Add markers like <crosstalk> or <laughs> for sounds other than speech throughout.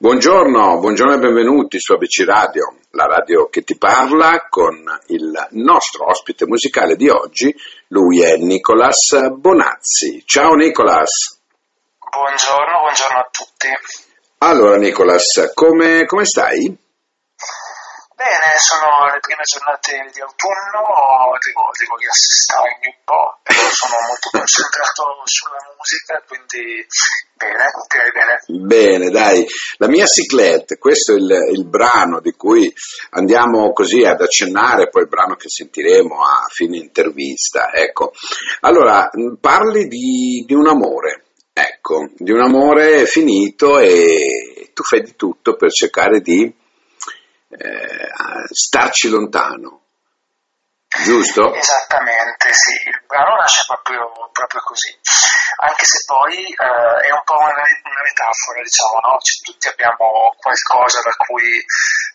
Buongiorno, buongiorno e benvenuti su ABC Radio, la radio che ti parla con il nostro ospite musicale di oggi, lui è Nicolas Bonazzi. Ciao Nicolas. Buongiorno, buongiorno a tutti. Allora Nicolas, come, come stai? Bene, sono le prime giornate di autunno, devo, devo riassestarmi un po', però sono molto concentrato sulla musica, quindi bene, direi bene. Bene, dai. La mia ciclette, questo è il, il, brano di cui andiamo così ad accennare, poi il brano che sentiremo a fine intervista. Ecco, allora, parli di, di un amore, ecco, di un amore finito e tu fai di tutto per cercare di eh, starci lontano. Giusto? Esattamente, sì, il brano nasce proprio, proprio così, anche se poi eh, è un po' una, una metafora, diciamo, no? Cioè, tutti abbiamo qualcosa da cui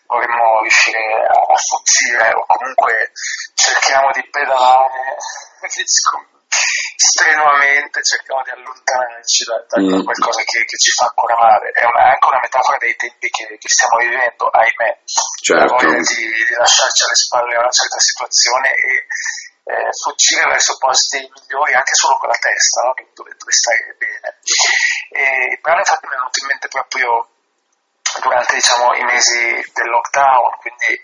vorremmo riuscire a, a fuggire o comunque cerchiamo di pedalare <laughs> strenuamente cerchiamo di allontanarci da, da mm. qualcosa che, che, ci fa ancora male. È, una, anche una metafora dei tempi che, che stiamo vivendo, ahimè. Certo. La voglia di, di, lasciarci alle spalle una certa situazione e eh, fuggire verso posti migliori anche solo con la testa, no? dove, dove stare bene. E il brano infatti mi è venuto in mente proprio durante diciamo, i mesi del lockdown, quindi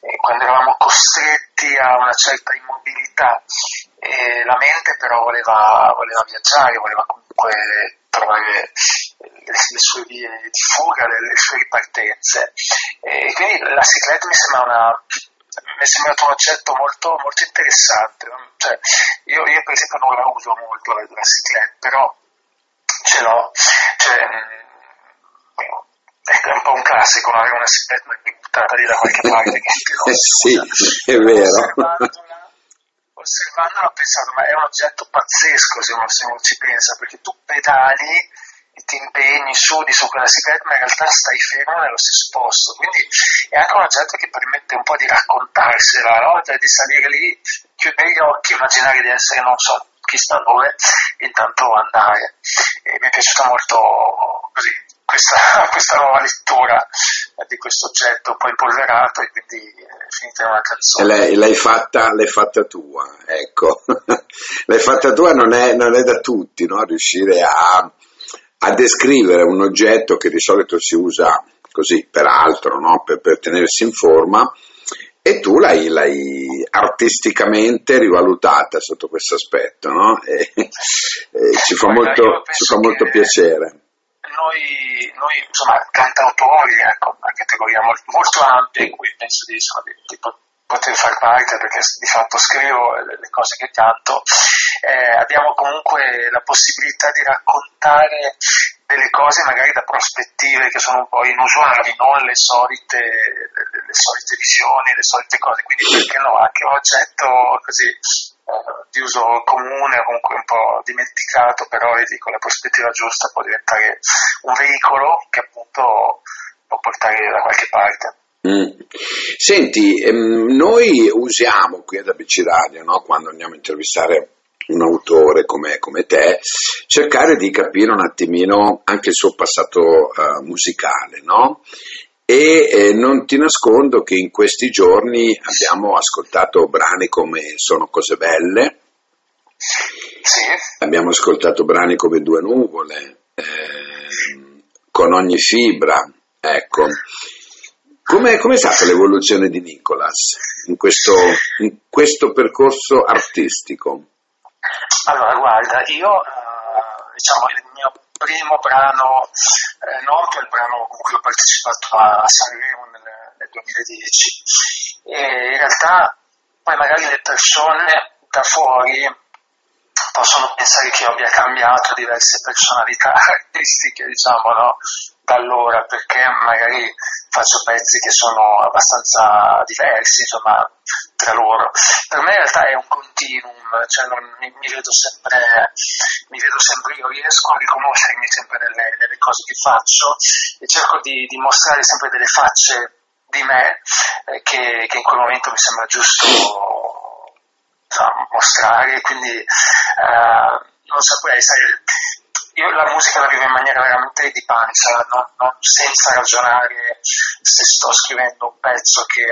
eh, quando eravamo costretti a una certa immobilità e la mente però voleva, voleva viaggiare, voleva comunque trovare le, le, sue vie di fuga, le, le sue ripartenze. E quindi la cicletta mi sembra una, mi è sembrato un oggetto molto, molto interessante. Cioè, io, io, per esempio non la uso molto la, la cicletta, però ce l'ho. Cioè, è un po' un classico non avere una cicletta buttata lì da qualche <laughs> parte che eh sì, è vero. Osservandola ho pensato ma è un oggetto pazzesco se uno, se uno ci pensa perché tu pedali e ti impegni su di su quella sigaretta ma in realtà stai fermo nello stesso posto. Quindi è anche un oggetto che permette un po' di raccontarsela no? cioè di salire lì chiudere gli occhi immaginare di essere non so chissà dove intanto andare. E mi è piaciuta molto così questa, <laughs> questa nuova lettura di questo oggetto un po' impolverato e quindi è finita in una canzone. Lei, l'hai, fatta, l'hai fatta tua, ecco. <laughs> l'hai fatta tua non è, non è da tutti, no? Riuscire a, a, descrivere un oggetto che di solito si usa così per altro, no? per, per, tenersi in forma, e tu l'hai, l'hai, artisticamente rivalutata sotto questo aspetto, no? e, e ci fa molto, ci fa molto piacere noi, noi insomma, cantautori, ecco, una categoria molto, molto ampia in cui penso di, insomma, di, di poter far parte perché di fatto scrivo le, cose che canto, eh, abbiamo comunque la possibilità di raccontare delle cose magari da prospettive che sono un po' inusuali, non le solite, le, le solite visioni, le solite cose, quindi perché no, anche un oggetto così di uso comune o comunque un po' dimenticato, però vedi con la prospettiva giusta può diventare un veicolo che appunto può portare da qualche parte. Mm. Senti, ehm, noi usiamo qui ad ABC Radio, no, quando andiamo a intervistare un autore come, come, te, cercare di capire un attimino anche il suo passato uh, musicale, no? E eh, non ti nascondo che in questi giorni abbiamo ascoltato brani come Sono cose belle, sì. abbiamo ascoltato brani come Due nuvole, eh, con ogni fibra, ecco. Come è stata l'evoluzione di Nicolas in questo, in questo percorso artistico? Allora, guarda, io eh, diciamo primo brano, eh, non che il brano con cui ho partecipato a Sanremo nel, nel 2010, e in realtà poi magari le persone da fuori possono pensare che io abbia cambiato diverse personalità <laughs> artistiche, diciamo, no? da allora, perché magari faccio pezzi che sono abbastanza diversi, insomma, tra loro. Per me in realtà è un continuum, cioè non, mi, mi, vedo sempre, mi vedo sempre, io riesco a riconoscermi sempre nelle, nelle cose che faccio e cerco di, di, mostrare sempre delle facce di me eh, che, che in quel momento mi sembra giusto insomma, mostrare, quindi eh, non saprei, sai, io la musica la vivo in maniera veramente di pancia, non, non senza ragionare se sto scrivendo un pezzo che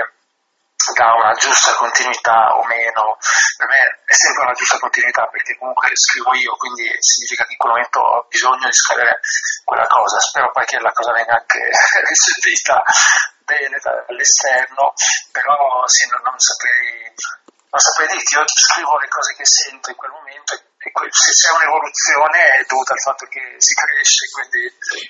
dà una giusta continuità o meno, per me è sempre una giusta continuità perché comunque scrivo io, quindi significa che in quel momento ho bisogno di scrivere quella cosa, spero poi che la cosa venga anche <laughs> recepita bene dall'esterno, però sì, non, non saprei, non saprei dirti, io scrivo le cose che sento in quel momento e se c'è un'evoluzione è dovuta al fatto che si cresce, quindi...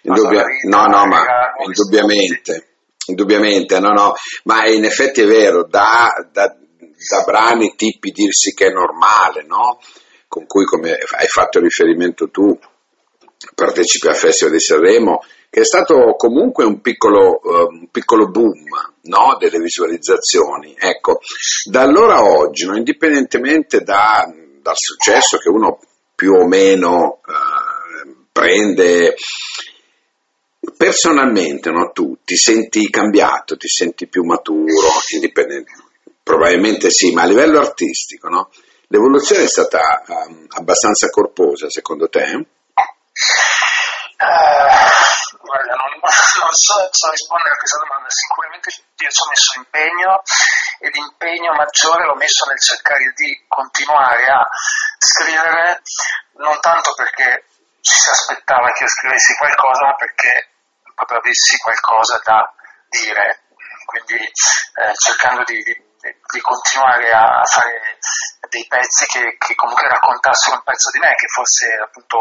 Indubbia, no, no, ma indubbiamente indubbiamente, no, no, ma in effetti è vero, da, da, da brani tipi dirsi che è normale, no? Con cui, come hai fatto riferimento tu, partecipi al Festival di Sanremo, che è stato comunque un piccolo, uh, un piccolo boom no? delle visualizzazioni. Ecco, da allora a oggi, no? indipendentemente da, dal successo che uno più o meno uh, prende personalmente no, tu ti senti cambiato, ti senti più maturo, indipendente? Probabilmente sì, ma a livello artistico? L'evoluzione è stata um, abbastanza corposa, secondo te? Uh, guarda, non, non so, so, rispondere a questa domanda, sicuramente io ci ho messo impegno ed impegno maggiore l'ho messo nel cercare di continuare a scrivere, non tanto perché ci si aspettava che io scrivessi qualcosa, ma perché proprio avessi qualcosa da dire, quindi eh, cercando di, di, di, continuare a fare dei pezzi che, che, comunque raccontassero un pezzo di me, che fosse appunto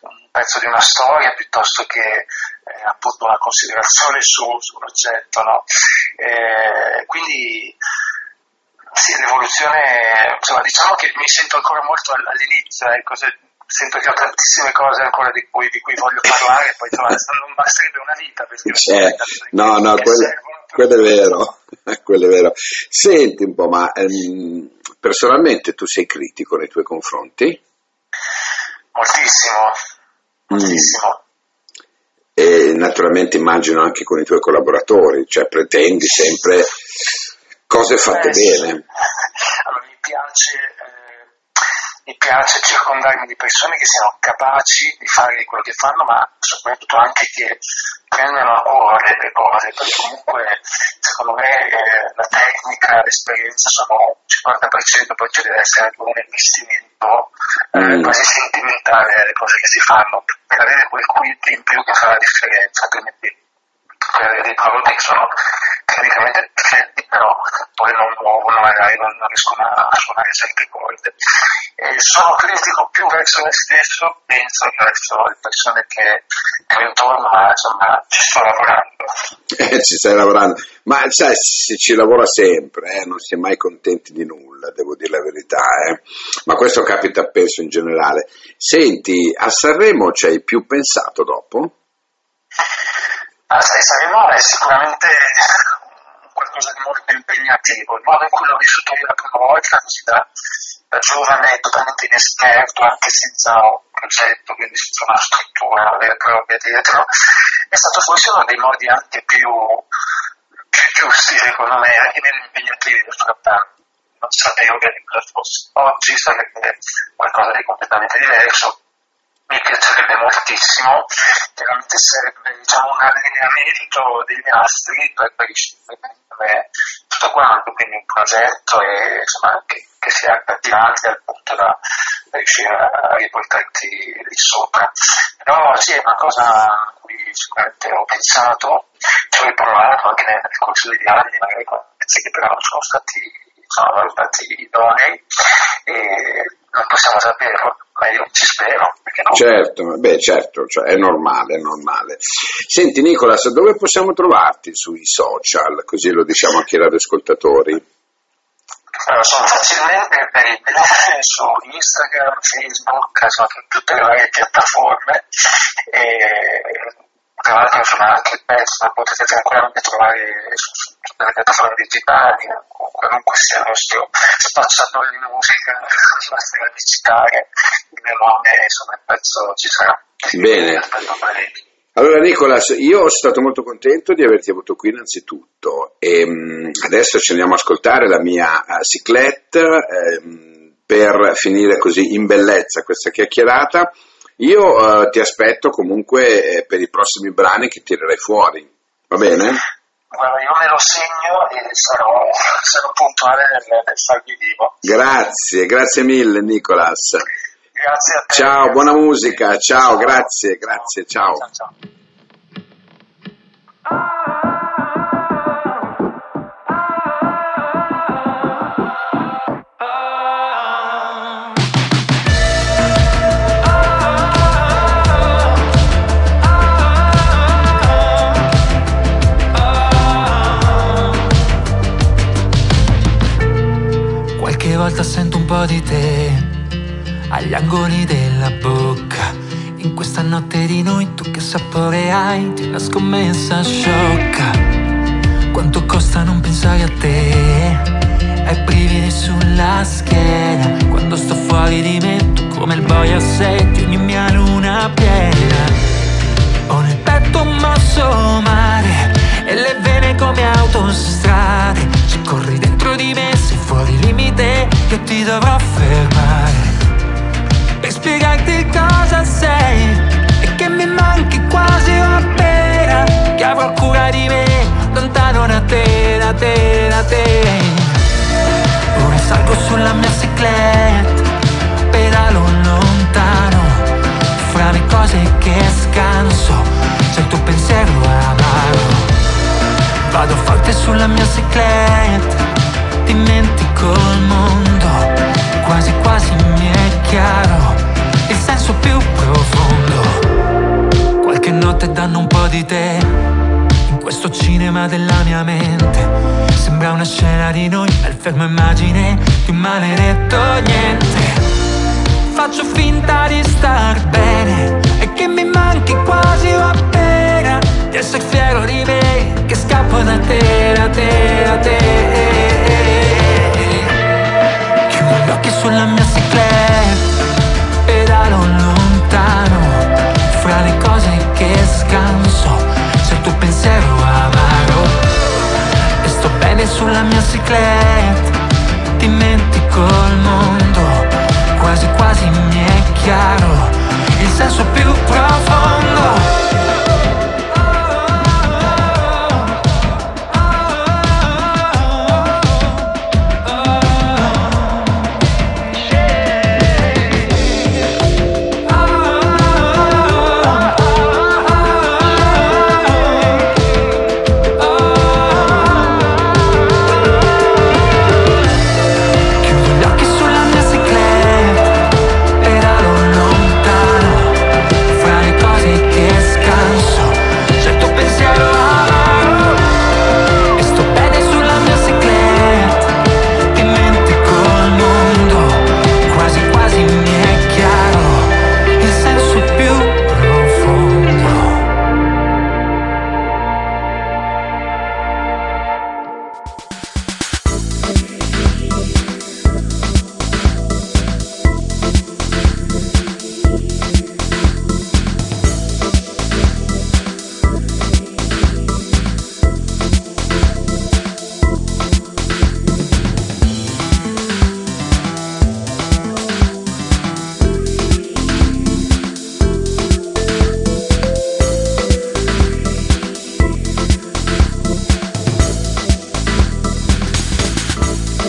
un pezzo di una storia piuttosto che eh, appunto una considerazione <laughs> su, su un oggetto. No? Eh, quindi sì, l'evoluzione, insomma, diciamo che mi sento ancora molto all'inizio, ecco, se, sento che ho tantissime cose ancora di cui, di cui voglio parlare, poi insomma, non basterebbe una vita per scrivere. No, no, quello, quello, è vero, <laughs> quello è vero. Senti un po', ma ehm, personalmente tu sei critico nei tuoi confronti? Moltissimo, moltissimo. Mm. E naturalmente immagino anche con i tuoi collaboratori, cioè pretendi sempre cose fatte eh, bene. <laughs> Allora, mi piace mi piace circondarmi di persone che siano capaci di fare quello che fanno, ma soprattutto anche che prendano a cuore le cose, perché comunque secondo me eh, la tecnica, l'esperienza sono il 50%, poi ci deve essere anche un investimento eh, mm. quasi sentimentale nelle cose che si fanno, per avere quel quid in più che fa la differenza, altrimenti per avere dei prodotti che sono tecnicamente perfetti, però poi non muovono, magari non, non riescono a suonare certe corde. E sono critico più verso me stesso, penso che verso le persone che, che ho intorno, ma insomma ci sto lavorando. <laughs> Eh, ci stai lavorando, ma sai, si ci lavora sempre, eh? non si è mai contenti di nulla, devo dire la verità, eh? ma questo capita penso in generale. Senti, a Sanremo ci hai più pensato dopo? Ah, sai, Sanremo è sicuramente qualcosa di molto impegnativo. Il modo in cui l'ho vissuto io la prima volta, così da, da giovane, totalmente inesperto, anche senza un progetto, quindi senza una struttura vera e propria dietro, è stato forse uno dei modi anche più, giusti, secondo me, anche meno impegnativi del frattanto. Non sapevo che cosa fosse. Oggi sarebbe qualcosa di completamente diverso piacerebbe moltissimo, chiaramente sarebbe diciamo, un allineamento degli astri per, per riuscire tutto quanto, quindi un progetto e, insomma, che, che sia accattivante al punto da, da riuscire a riportarti lì sopra. Però sì, è una cosa a cui sicuramente ho pensato, ci ho riprovato anche nel, nel corso degli anni, magari con pezzi che però non sono stati sono valutati idonei e non possiamo saperlo ma io ci spero, perché no? Certo, beh certo, cioè è normale, è normale. Senti Nicolas, dove possiamo trovarti sui social, così lo diciamo anche ai radioascoltatori? Allora, sono facilmente reperibile su Instagram, Facebook, sono tutte le varie piattaforme e tra l'altro insomma anche il pezzo potete tranquillamente trovare su tutte le piattaforme digitali qualunque sia il nostro spacciatore di musica basta digitale il mio nome insomma il pezzo ci sarà. Bene. Allora Nicolas, io sono stato molto contento di averti avuto qui innanzitutto. E um, adesso ci andiamo a ascoltare la mia uh, ciclette um, per finire così in bellezza questa chiacchierata. Io eh, ti aspetto comunque eh, per i prossimi brani che tirerai fuori, va bene? Guarda, io me lo segno e sarò, sarò puntuale nel, nel farvi vivo. Grazie, grazie mille Nicolas. Grazie a te. Ciao, buona musica, ciao, grazie, grazie, ciao. ciao, ciao. Volta sento un po' di te agli angoli della bocca. In questa notte di noi tu che sapore hai di una scommessa sciocca. Quanto costa non pensare a te? Hai brividi sulla schiena quando sto fuori di me. Tu come il boia sei di ogni mia luna piena. Ho nel petto un mosso mare e le vene come autostrade. Corri dentro di me, sei fuori limite, io ti dovrò fermare. Per spiegarti cosa sei e che mi manchi quasi appena. Forte sulla mia cicletta dimentico il mondo quasi quasi mi è chiaro il senso più profondo. Qualche notte danno un po' di te in questo cinema della mia mente. Sembra una scena di noi al fermo immagine di un maledetto niente faccio finta di star bene e che mi manchi quasi appena di essere fiero di me che scappo da te, da te, da te. Chiudo gli occhi sulla